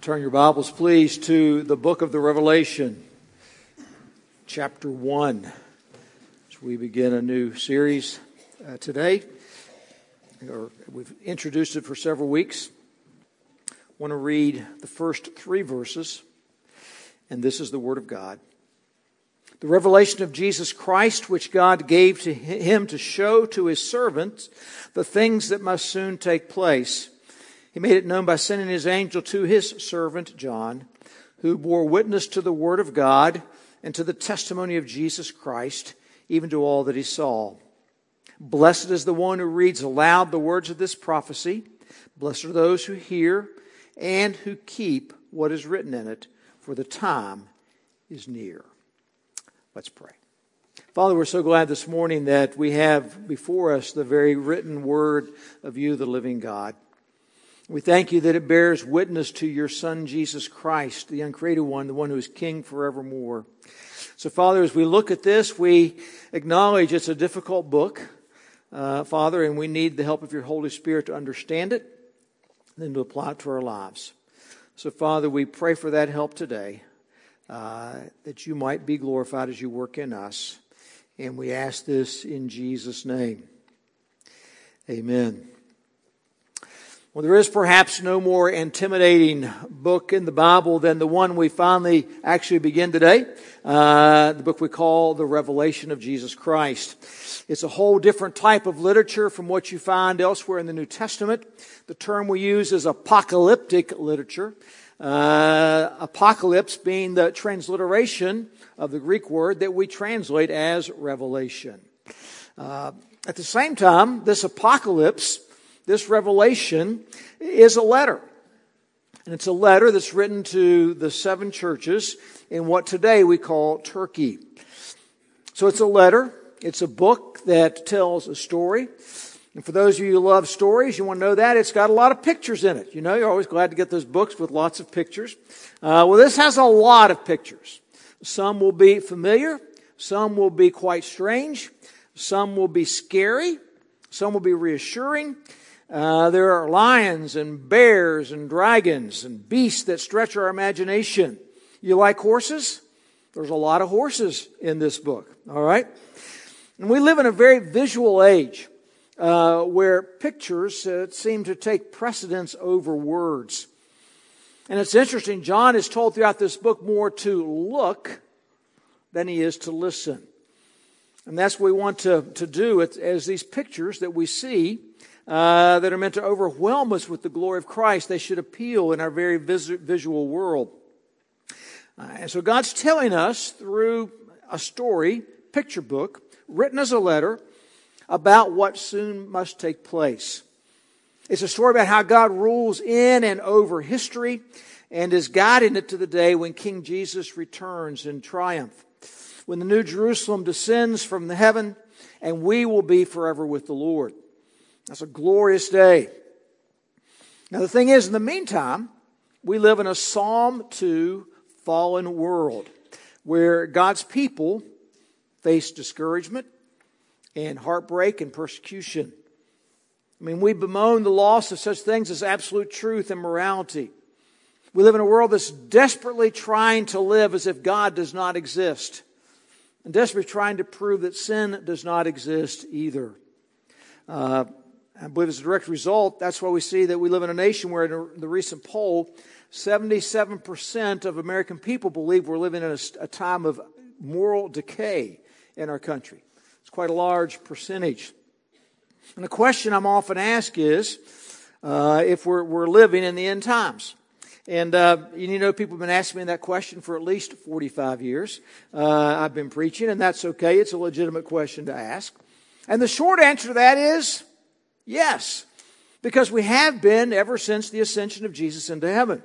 Turn your Bibles, please, to the book of the Revelation, chapter 1. As we begin a new series uh, today, or we've introduced it for several weeks. I want to read the first three verses, and this is the Word of God. The revelation of Jesus Christ, which God gave to him to show to his servants the things that must soon take place he made it known by sending his angel to his servant John, who bore witness to the word of God and to the testimony of Jesus Christ, even to all that he saw. Blessed is the one who reads aloud the words of this prophecy. Blessed are those who hear and who keep what is written in it, for the time is near. Let's pray. Father, we're so glad this morning that we have before us the very written word of you, the living God. We thank you that it bears witness to your Son, Jesus Christ, the uncreated one, the one who is King forevermore. So, Father, as we look at this, we acknowledge it's a difficult book, uh, Father, and we need the help of your Holy Spirit to understand it and to apply it to our lives. So, Father, we pray for that help today, uh, that you might be glorified as you work in us. And we ask this in Jesus' name. Amen. Well, there is perhaps no more intimidating book in the Bible than the one we finally actually begin today. Uh, the book we call The Revelation of Jesus Christ. It's a whole different type of literature from what you find elsewhere in the New Testament. The term we use is apocalyptic literature. Uh, apocalypse being the transliteration of the Greek word that we translate as revelation. Uh, at the same time, this apocalypse this revelation is a letter. And it's a letter that's written to the seven churches in what today we call Turkey. So it's a letter. It's a book that tells a story. And for those of you who love stories, you want to know that it's got a lot of pictures in it. You know, you're always glad to get those books with lots of pictures. Uh, well, this has a lot of pictures. Some will be familiar. Some will be quite strange. Some will be scary. Some will be reassuring. Uh, there are lions and bears and dragons and beasts that stretch our imagination. You like horses? There's a lot of horses in this book, all right? And we live in a very visual age uh, where pictures uh, seem to take precedence over words. And it's interesting, John is told throughout this book more to look than he is to listen. And that's what we want to, to do as these pictures that we see uh, that are meant to overwhelm us with the glory of Christ. They should appeal in our very vis- visual world. Uh, and so God's telling us through a story, picture book, written as a letter, about what soon must take place. It's a story about how God rules in and over history and is guiding it to the day when King Jesus returns in triumph. When the new Jerusalem descends from the heaven and we will be forever with the Lord. That's a glorious day. Now, the thing is, in the meantime, we live in a Psalm 2 fallen world where God's people face discouragement and heartbreak and persecution. I mean, we bemoan the loss of such things as absolute truth and morality. We live in a world that's desperately trying to live as if God does not exist and desperately trying to prove that sin does not exist either. Uh, I believe as a direct result, that's why we see that we live in a nation where in the recent poll, 77% of American people believe we're living in a, a time of moral decay in our country. It's quite a large percentage. And the question I'm often asked is uh, if we're, we're living in the end times. And uh, you know, people have been asking me that question for at least 45 years. Uh, I've been preaching, and that's okay. It's a legitimate question to ask. And the short answer to that is Yes, because we have been ever since the ascension of Jesus into heaven.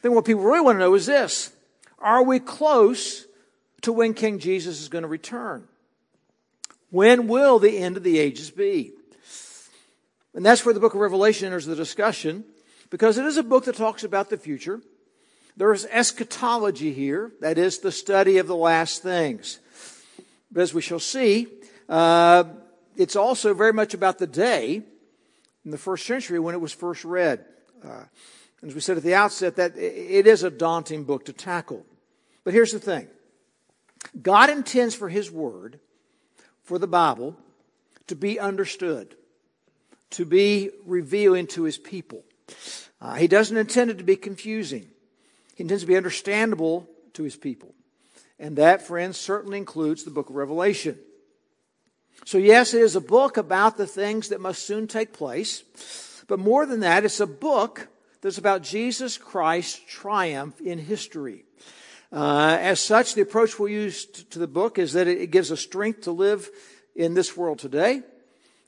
Then what people really want to know is this Are we close to when King Jesus is going to return? When will the end of the ages be? And that's where the book of Revelation enters the discussion because it is a book that talks about the future. There is eschatology here, that is the study of the last things. But as we shall see, uh, it's also very much about the day in the first century when it was first read. Uh, As we said at the outset, that it is a daunting book to tackle. But here's the thing God intends for His Word, for the Bible, to be understood, to be revealing to His people. Uh, he doesn't intend it to be confusing. He intends to be understandable to His people. And that, friends, certainly includes the book of Revelation. So, yes, it is a book about the things that must soon take place. But more than that, it's a book that's about Jesus Christ's triumph in history. Uh, as such, the approach we'll use to the book is that it gives us strength to live in this world today,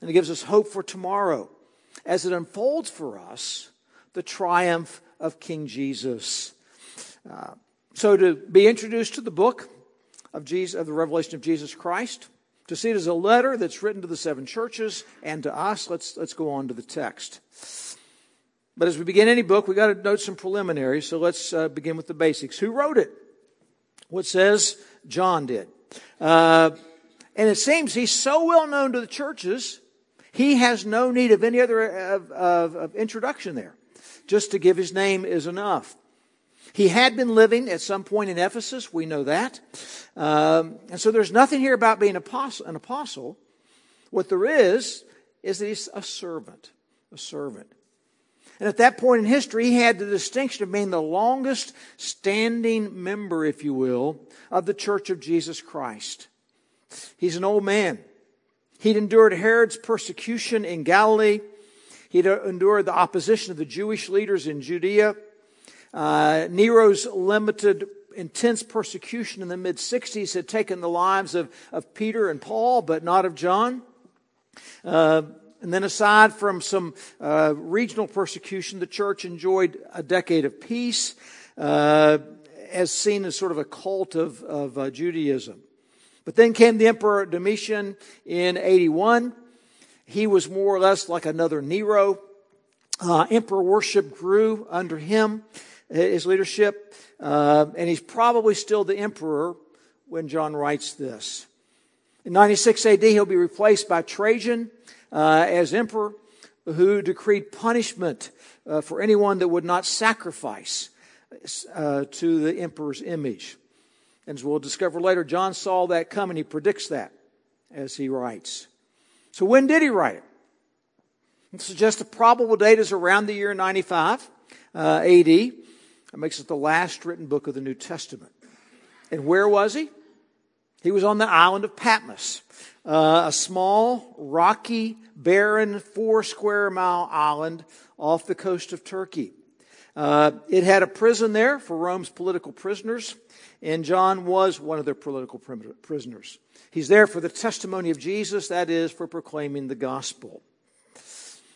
and it gives us hope for tomorrow as it unfolds for us the triumph of King Jesus. Uh, so, to be introduced to the book of, Jesus, of the revelation of Jesus Christ, to see it as a letter that's written to the seven churches and to us, let's, let's go on to the text. But as we begin any book, we've got to note some preliminaries, so let's uh, begin with the basics. Who wrote it? What says John did. Uh, and it seems he's so well known to the churches, he has no need of any other of, of, of introduction there. Just to give his name is enough. He had been living at some point in Ephesus. We know that. Um, and so there's nothing here about being apostle, an apostle. What there is, is that he's a servant. A servant. And at that point in history, he had the distinction of being the longest standing member, if you will, of the Church of Jesus Christ. He's an old man. He'd endured Herod's persecution in Galilee. He'd endured the opposition of the Jewish leaders in Judea. Uh, Nero's limited, intense persecution in the mid 60s had taken the lives of, of Peter and Paul, but not of John. Uh, and then, aside from some uh, regional persecution, the church enjoyed a decade of peace, uh, as seen as sort of a cult of, of uh, Judaism. But then came the Emperor Domitian in 81. He was more or less like another Nero. Uh, emperor worship grew under him his leadership, uh, and he's probably still the emperor when John writes this. In 96 AD, he'll be replaced by Trajan uh, as emperor, who decreed punishment uh, for anyone that would not sacrifice uh, to the emperor's image. And as we'll discover later, John saw that coming. He predicts that as he writes. So when did he write it? It suggests a probable date is around the year 95 uh, AD. That makes it the last written book of the New Testament. And where was he? He was on the island of Patmos, uh, a small, rocky, barren, four square mile island off the coast of Turkey. Uh, it had a prison there for Rome's political prisoners, and John was one of their political prisoners. He's there for the testimony of Jesus, that is, for proclaiming the gospel.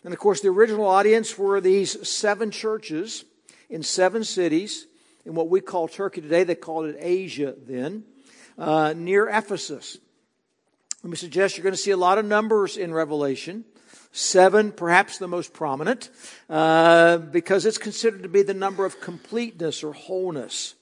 And of course, the original audience were these seven churches in seven cities in what we call Turkey today. They called it Asia then, uh, near Ephesus. Let me suggest you're going to see a lot of numbers in Revelation. Seven, perhaps the most prominent, uh, because it's considered to be the number of completeness or wholeness.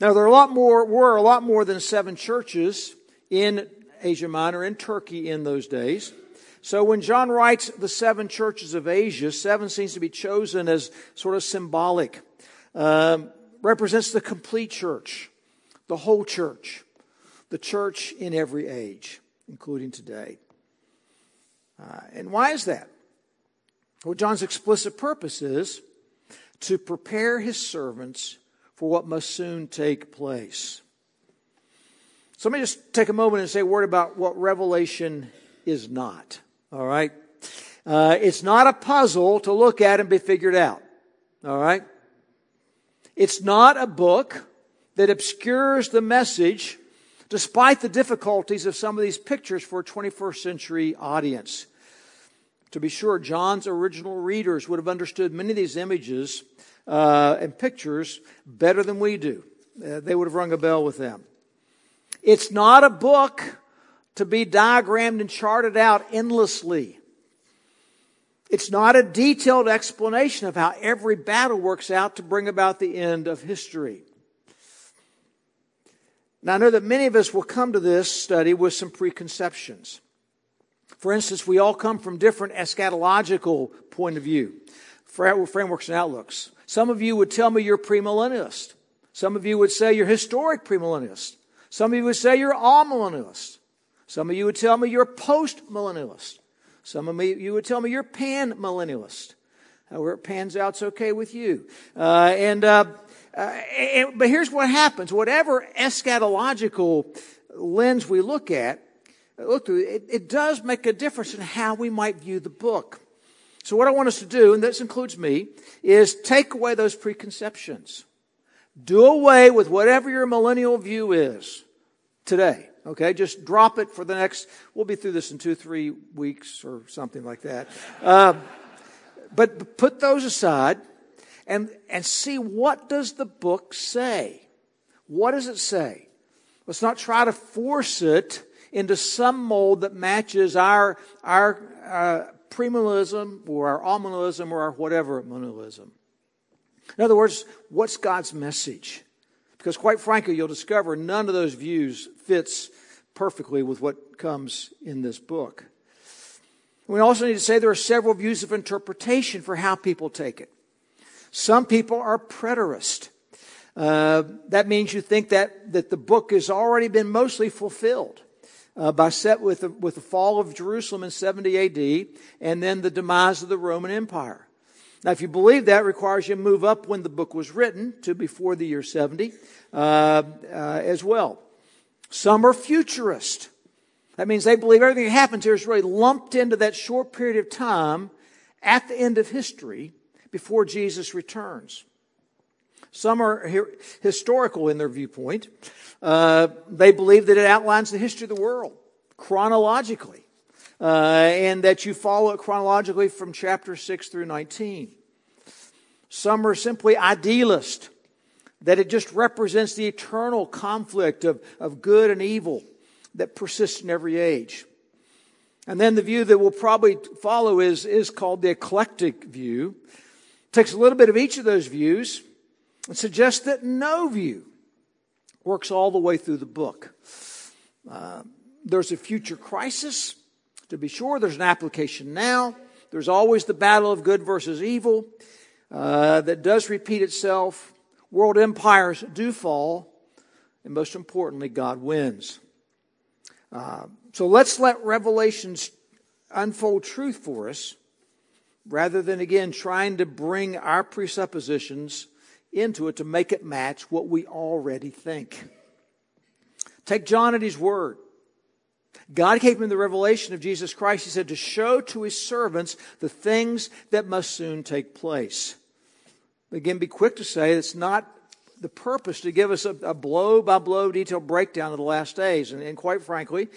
Now, there are a lot more, were a lot more than seven churches in Asia Minor, in Turkey in those days. So when John writes the seven churches of Asia, seven seems to be chosen as sort of symbolic. Um, represents the complete church, the whole church, the church in every age, including today. Uh, and why is that? Well, John's explicit purpose is to prepare his servants for what must soon take place. So let me just take a moment and say a word about what Revelation is not. All right? Uh, it's not a puzzle to look at and be figured out. All right? It's not a book that obscures the message despite the difficulties of some of these pictures for a 21st century audience. To be sure, John's original readers would have understood many of these images uh, and pictures better than we do. Uh, they would have rung a bell with them. It's not a book to be diagrammed and charted out endlessly. It's not a detailed explanation of how every battle works out to bring about the end of history. Now, I know that many of us will come to this study with some preconceptions. For instance, we all come from different eschatological point of view. frameworks and outlooks. Some of you would tell me you're premillennialist. Some of you would say you're historic premillennialist. Some of you would say you're amillennialist. Some of you would tell me you're post-millennialist. Some of me, you would tell me you're pan-millennialist. However it pans out, it's okay with you. Uh, and, uh, uh, and, but here's what happens. Whatever eschatological lens we look at, look through, it, it does make a difference in how we might view the book. So what I want us to do, and this includes me, is take away those preconceptions. Do away with whatever your millennial view is today. Okay, just drop it for the next, we'll be through this in two, three weeks or something like that. Uh, but put those aside and, and see what does the book say? What does it say? Let's not try to force it into some mold that matches our, our uh, premillennialism or our amillennialism or our whatever millennialism. In other words, what's God's message? Because quite frankly, you'll discover none of those views fits perfectly with what comes in this book. We also need to say there are several views of interpretation for how people take it. Some people are preterist. Uh, that means you think that, that the book has already been mostly fulfilled uh, by set with the, with the fall of Jerusalem in 70 AD and then the demise of the Roman Empire. Now, if you believe that, requires you to move up when the book was written to before the year 70 uh, uh, as well. Some are futurist. That means they believe everything that happens here is really lumped into that short period of time at the end of history before Jesus returns. Some are historical in their viewpoint. Uh, they believe that it outlines the history of the world chronologically uh, and that you follow it chronologically from chapter 6 through 19. Some are simply idealist, that it just represents the eternal conflict of, of good and evil that persists in every age. And then the view that we'll probably follow is, is called the eclectic view. It takes a little bit of each of those views and suggests that no view works all the way through the book. Uh, there's a future crisis to be sure, there's an application now. There's always the battle of good versus evil uh, that does repeat itself. World empires do fall, and most importantly, God wins. Uh, so let's let Revelations unfold truth for us rather than again trying to bring our presuppositions into it to make it match what we already think. Take John at his word. God gave him the revelation of Jesus Christ, he said, to show to his servants the things that must soon take place. Again, be quick to say it's not the purpose to give us a, blow by blow detailed breakdown of the last days. And, and, quite frankly,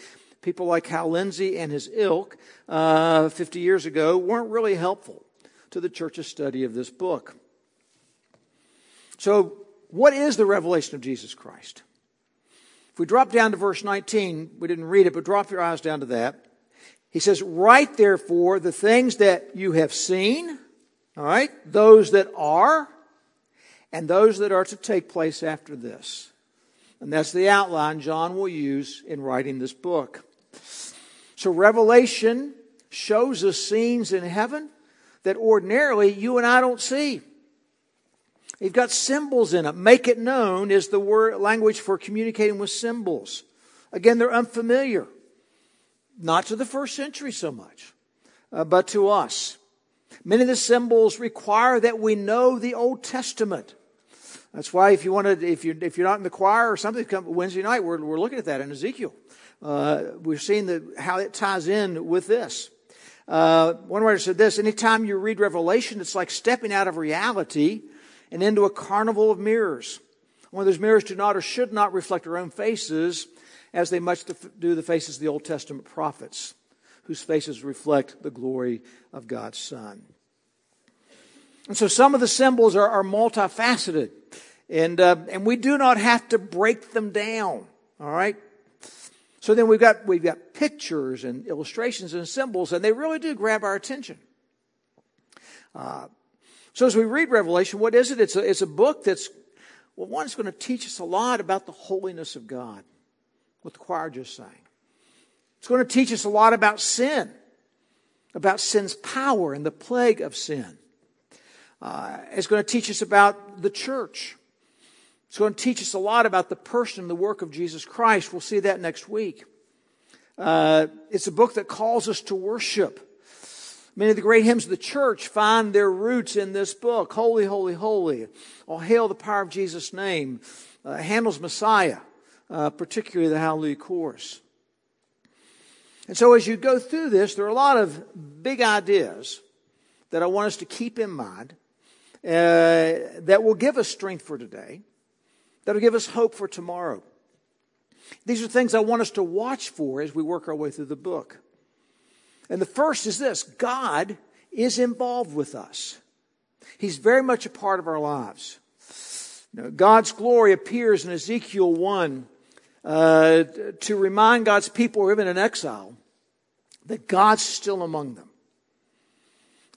people like Hal Lindsey and his ilk uh, 50 years ago weren't really helpful to the church's study of this book. So, what is the revelation of Jesus Christ? If we drop down to verse 19, we didn't read it, but drop your eyes down to that. He says, Write therefore the things that you have seen, all right, those that are, and those that are to take place after this. And that's the outline John will use in writing this book. So Revelation shows us scenes in heaven that ordinarily you and I don't see. You've got symbols in it. Make it known is the word language for communicating with symbols. Again, they're unfamiliar. Not to the first century so much, uh, but to us. Many of the symbols require that we know the Old Testament. That's why if you want to, if you're, if you're not in the choir or something, come Wednesday night, we're, we're looking at that in Ezekiel. Uh, we're seeing the, how it ties in with this. Uh, one writer said this, anytime you read Revelation, it's like stepping out of reality and into a carnival of mirrors. One of those mirrors do not or should not reflect our own faces as they much do the faces of the Old Testament prophets, whose faces reflect the glory of God's Son. And so some of the symbols are, are multifaceted, and, uh, and we do not have to break them down, all right? So then we've got, we've got pictures and illustrations and symbols, and they really do grab our attention. Uh, so as we read Revelation, what is it? It's a, it's a book that's, well, one, it's going to teach us a lot about the holiness of God, what the choir just sang. It's going to teach us a lot about sin, about sin's power and the plague of sin. Uh, it's going to teach us about the church. It's going to teach us a lot about the person and the work of Jesus Christ. We'll see that next week. Uh, it's a book that calls us to worship. Many of the great hymns of the church find their roots in this book. Holy, holy, holy. All hail the power of Jesus' name. Uh, Handel's Messiah, uh, particularly the Hallelujah Chorus. And so as you go through this, there are a lot of big ideas that I want us to keep in mind uh, that will give us strength for today, that will give us hope for tomorrow. These are things I want us to watch for as we work our way through the book. And the first is this God is involved with us, He's very much a part of our lives. God's glory appears in Ezekiel 1 uh, to remind God's people been in exile that God's still among them.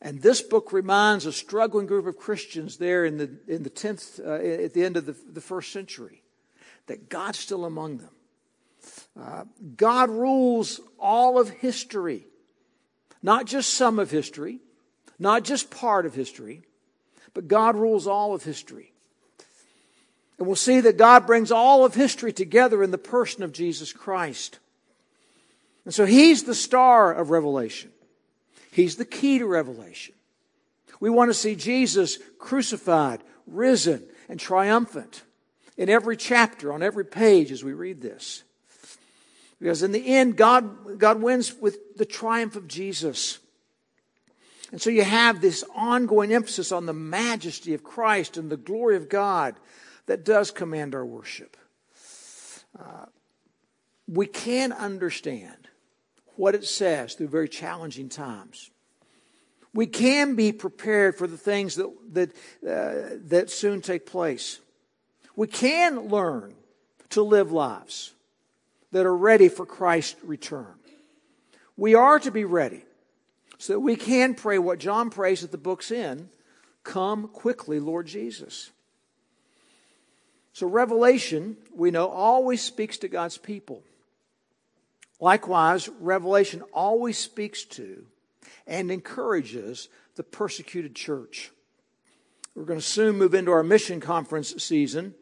And this book reminds a struggling group of Christians there in the, in the 10th, uh, at the end of the, the first century, that God's still among them. Uh, God rules all of history. Not just some of history, not just part of history, but God rules all of history. And we'll see that God brings all of history together in the person of Jesus Christ. And so He's the star of Revelation. He's the key to Revelation. We want to see Jesus crucified, risen, and triumphant in every chapter, on every page as we read this. Because in the end, God, God wins with the triumph of Jesus. And so you have this ongoing emphasis on the majesty of Christ and the glory of God that does command our worship. Uh, we can understand what it says through very challenging times. We can be prepared for the things that, that, uh, that soon take place. We can learn to live lives that are ready for Christ's return. We are to be ready so that we can pray what John prays at the book's end Come quickly, Lord Jesus. So, Revelation, we know, always speaks to God's people. Likewise, Revelation always speaks to and encourages the persecuted church. We're going to soon move into our mission conference season,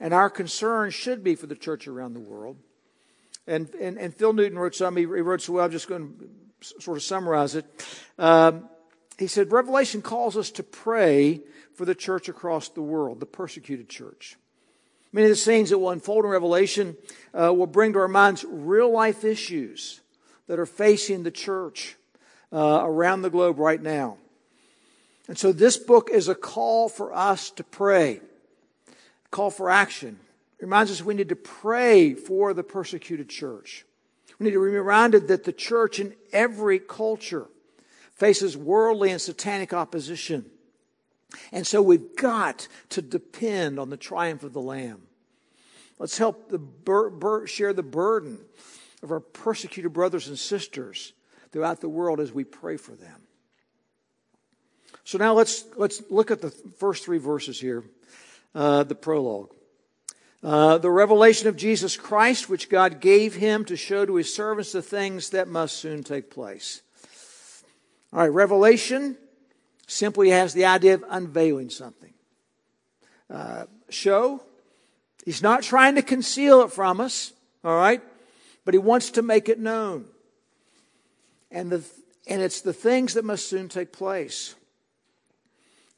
and our concern should be for the church around the world. And, and, and Phil Newton wrote some, he wrote so well, I'm just going to sort of summarize it. Um, he said, Revelation calls us to pray for the church across the world, the persecuted church. Many of the scenes that will unfold in Revelation uh, will bring to our minds real life issues that are facing the church uh, around the globe right now. And so this book is a call for us to pray, call for action, It reminds us we need to pray for the persecuted church. We need to be reminded that the church in every culture faces worldly and satanic opposition. And so we've got to depend on the triumph of the Lamb. Let's help the bur- bur- share the burden of our persecuted brothers and sisters throughout the world as we pray for them. So now let's, let's look at the first three verses here, uh, the prologue. Uh, the revelation of Jesus Christ, which God gave him to show to his servants the things that must soon take place. All right, revelation simply has the idea of unveiling something. Uh, show, he's not trying to conceal it from us, all right, but he wants to make it known. And, the, and it's the things that must soon take place.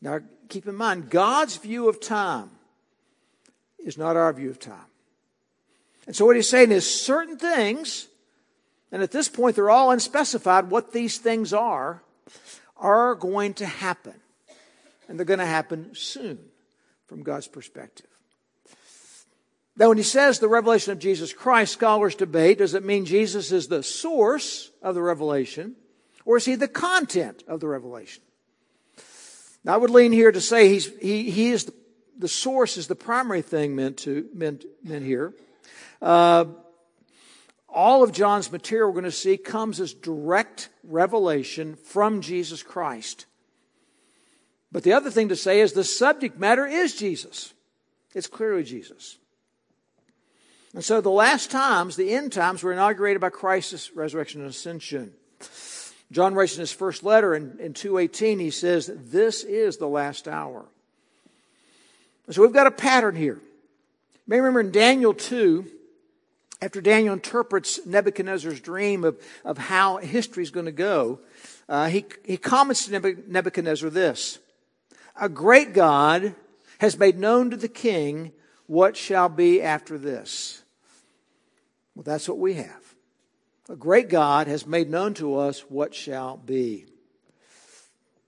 Now, keep in mind, God's view of time is not our view of time. And so what he's saying is certain things, and at this point they're all unspecified what these things are, are going to happen. And they're going to happen soon from God's perspective. Now, when he says the revelation of Jesus Christ, scholars debate does it mean Jesus is the source of the revelation, or is he the content of the revelation? Now, I would lean here to say he's, he, he is the the source is the primary thing meant to meant, meant here. Uh, all of John's material we're going to see comes as direct revelation from Jesus Christ. But the other thing to say is the subject matter is Jesus. It's clearly Jesus. And so the last times, the end times, were inaugurated by Christ's resurrection and ascension. John writes in his first letter in, in 218, he says, This is the last hour. So we've got a pattern here. You may remember in Daniel 2, after Daniel interprets Nebuchadnezzar's dream of, of how history is going to go, uh, he, he comments to Nebuchadnezzar this A great God has made known to the king what shall be after this. Well, that's what we have. A great God has made known to us what shall be.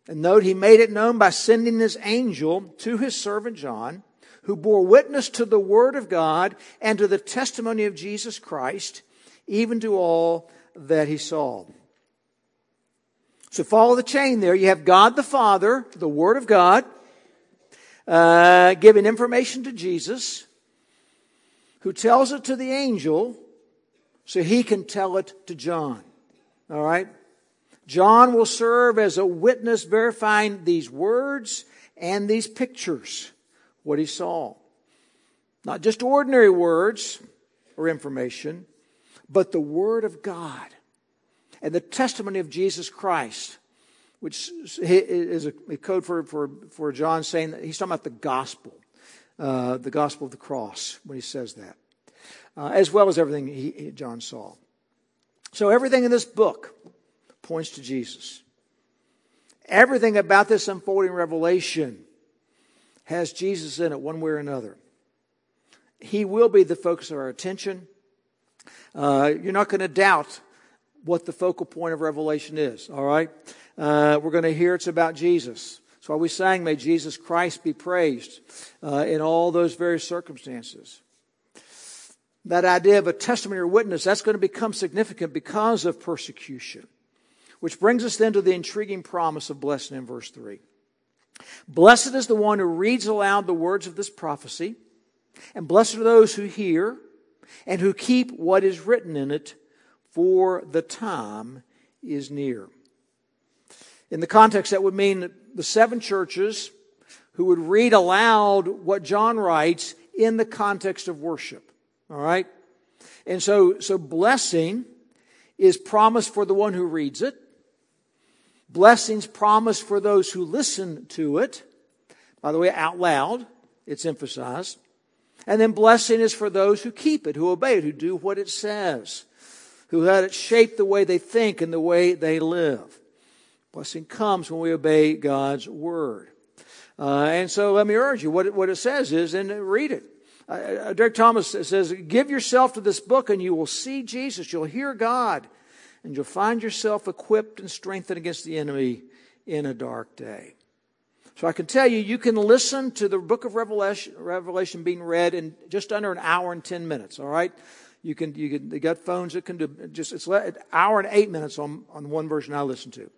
And note, he made it known by sending his angel to his servant John, who bore witness to the word of God and to the testimony of Jesus Christ, even to all that he saw. So follow the chain there. You have God the Father, the Word of God, uh, giving information to Jesus, who tells it to the angel so he can tell it to John. All right? John will serve as a witness verifying these words and these pictures, what he saw. Not just ordinary words or information, but the Word of God and the testimony of Jesus Christ, which is a code for, for, for John saying that he's talking about the gospel, uh, the gospel of the cross when he says that uh, as well as everything he, John saw. So everything in this book points to Jesus. Everything about this unfolding revelation has Jesus in it one way or another. He will be the focus of our attention. Uh, you're not going to doubt what the focal point of Revelation is, all right? Uh, we're going to hear it's about Jesus. That's why we sang, May Jesus Christ be praised uh, in all those various circumstances that idea of a testimony or witness, that's going to become significant because of persecution. Which brings us then to the intriguing promise of blessing in verse 3. Blessed is the one who reads aloud the words of this prophecy, and blessed are those who hear and who keep what is written in it, for the time is near. In the context, that would mean the seven churches who would read aloud what John writes in the context of worship. All right? And so, so blessing is promised for the one who reads it. Blessings promised for those who listen to it. By the way, out loud, it's emphasized. And then blessing is for those who keep it, who obey it, who do what it says, who let it shape the way they think and the way they live. Blessing comes when we obey God's word. Uh, and so let me urge you, what it, what it says is, and read it. Uh, uh, Derek Thomas says, Give yourself to this book and you will see Jesus. You'll hear God and you'll find yourself equipped and strengthened against the enemy in a dark day. So I can tell you, you can listen to the book of Revelation, Revelation being read in just under an hour and 10 minutes, all right? You can, you can, they got phones that can do just, it's an hour and eight minutes on, on one version I listen to.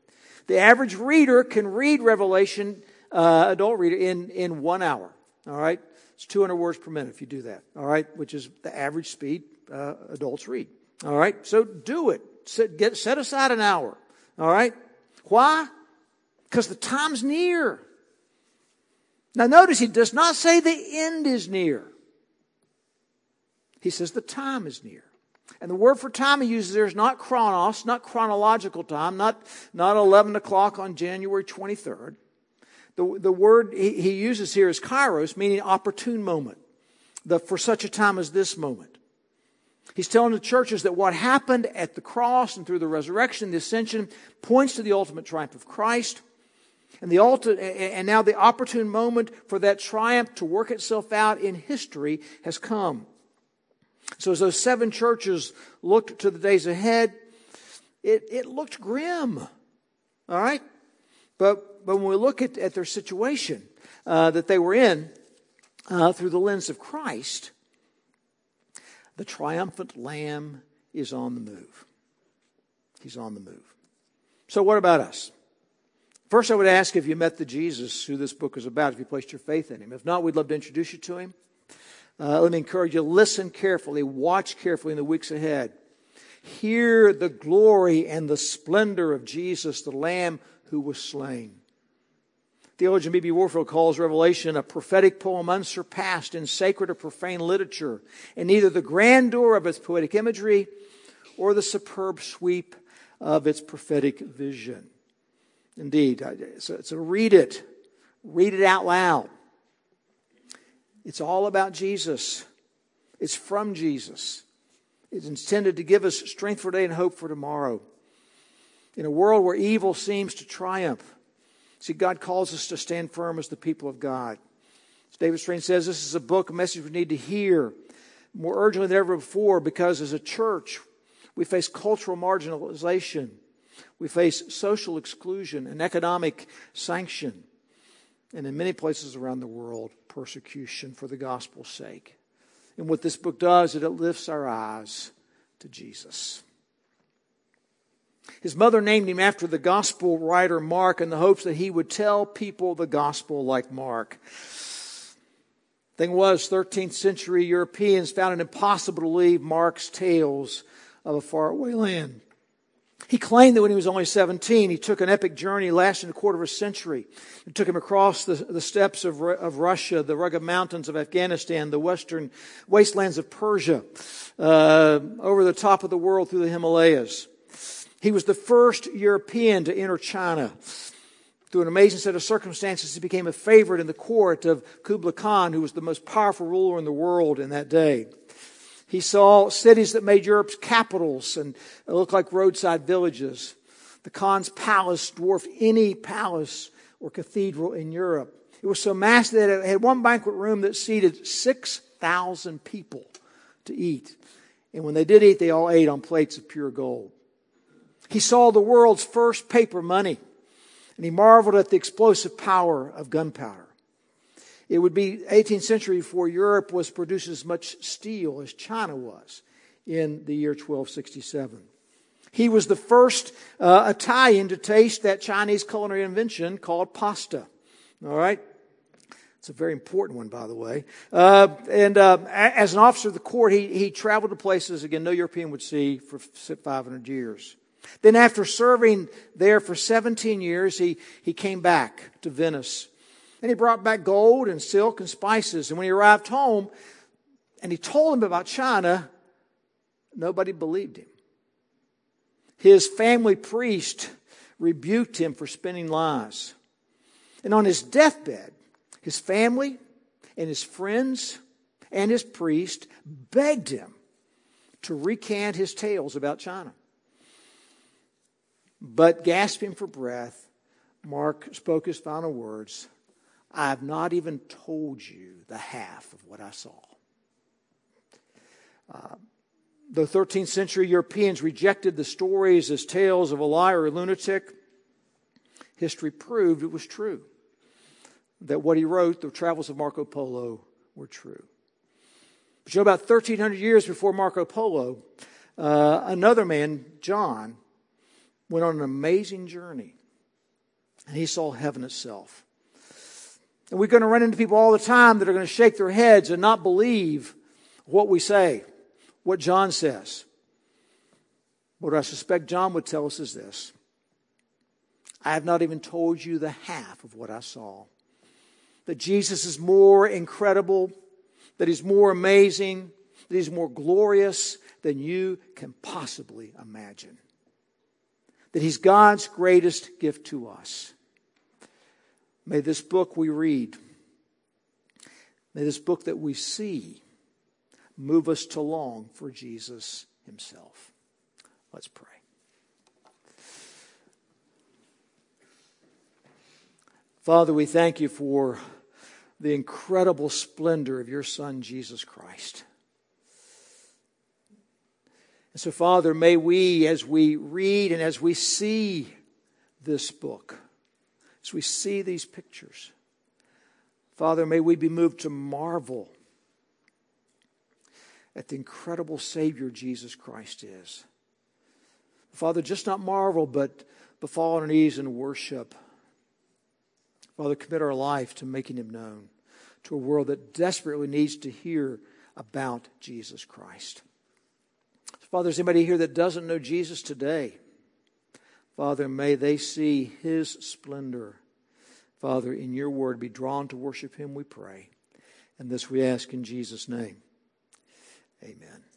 The average reader can read Revelation, uh, adult reader, in, in one hour, all right? It's 200 words per minute if you do that, all right, which is the average speed uh, adults read. All right, so do it. Set, get, set aside an hour. All right, why? Because the time's near. Now, notice he does not say the end is near. He says the time is near. And the word for time he uses there is not chronos, not chronological time, not, not 11 o'clock on January 23rd. The, the word he, he uses here is kairos, meaning opportune moment. The, for such a time as this moment. He's telling the churches that what happened at the cross and through the resurrection, the ascension, points to the ultimate triumph of Christ. And, the ulti- and now the opportune moment for that triumph to work itself out in history has come. So as those seven churches looked to the days ahead, it, it looked grim. All right? But, but when we look at, at their situation uh, that they were in uh, through the lens of Christ, the triumphant Lamb is on the move. He's on the move. So, what about us? First, I would ask if you met the Jesus who this book is about, if you placed your faith in him. If not, we'd love to introduce you to him. Uh, let me encourage you listen carefully, watch carefully in the weeks ahead. Hear the glory and the splendor of Jesus, the Lamb who was slain. Theologian B.B. Warfield calls Revelation a prophetic poem unsurpassed in sacred or profane literature, in neither the grandeur of its poetic imagery or the superb sweep of its prophetic vision. Indeed, so, so read it. Read it out loud. It's all about Jesus. It's from Jesus. It's intended to give us strength for today and hope for tomorrow. In a world where evil seems to triumph, see, God calls us to stand firm as the people of God. As David Strain says, this is a book, a message we need to hear more urgently than ever before because as a church, we face cultural marginalization. We face social exclusion and economic sanction. And in many places around the world, persecution for the gospel's sake. And what this book does is it lifts our eyes to Jesus. His mother named him after the gospel writer Mark in the hopes that he would tell people the gospel like Mark. Thing was, 13th century Europeans found it impossible to believe Mark's tales of a faraway land. He claimed that when he was only 17, he took an epic journey lasting a quarter of a century. It took him across the, the steppes of, of Russia, the rugged mountains of Afghanistan, the western wastelands of Persia, uh, over the top of the world through the Himalayas. He was the first European to enter China. Through an amazing set of circumstances, he became a favorite in the court of Kublai Khan, who was the most powerful ruler in the world in that day. He saw cities that made Europe's capitals and looked like roadside villages. The Khan's palace dwarfed any palace or cathedral in Europe. It was so massive that it had one banquet room that seated 6,000 people to eat. And when they did eat, they all ate on plates of pure gold. He saw the world's first paper money, and he marveled at the explosive power of gunpowder. It would be 18th century before Europe was producing as much steel as China was in the year 1267. He was the first uh, Italian to taste that Chinese culinary invention called pasta. All right? It's a very important one, by the way. Uh, and uh, as an officer of the court, he, he traveled to places, again, no European would see for 500 years. Then, after serving there for 17 years, he, he came back to Venice and he brought back gold and silk and spices. And when he arrived home and he told them about China, nobody believed him. His family priest rebuked him for spinning lies. And on his deathbed, his family and his friends and his priest begged him to recant his tales about China. But gasping for breath, Mark spoke his final words I have not even told you the half of what I saw. Uh, the 13th century Europeans rejected the stories as tales of a liar or a lunatic. History proved it was true. That what he wrote, the travels of Marco Polo, were true. But you know, about 1300 years before Marco Polo, uh, another man, John, went on an amazing journey. And he saw heaven itself. And we're going to run into people all the time that are going to shake their heads and not believe what we say, what John says. What I suspect John would tell us is this I have not even told you the half of what I saw. That Jesus is more incredible, that he's more amazing, that he's more glorious than you can possibly imagine. That he's God's greatest gift to us. May this book we read, may this book that we see move us to long for Jesus himself. Let's pray. Father, we thank you for the incredible splendor of your Son, Jesus Christ. And so, Father, may we, as we read and as we see this book, as we see these pictures. Father, may we be moved to marvel at the incredible Savior Jesus Christ is. Father, just not marvel, but, but fall on our knees and worship. Father, commit our life to making Him known to a world that desperately needs to hear about Jesus Christ. Father, is anybody here that doesn't know Jesus today? Father, may they see his splendor. Father, in your word, be drawn to worship him, we pray. And this we ask in Jesus' name. Amen.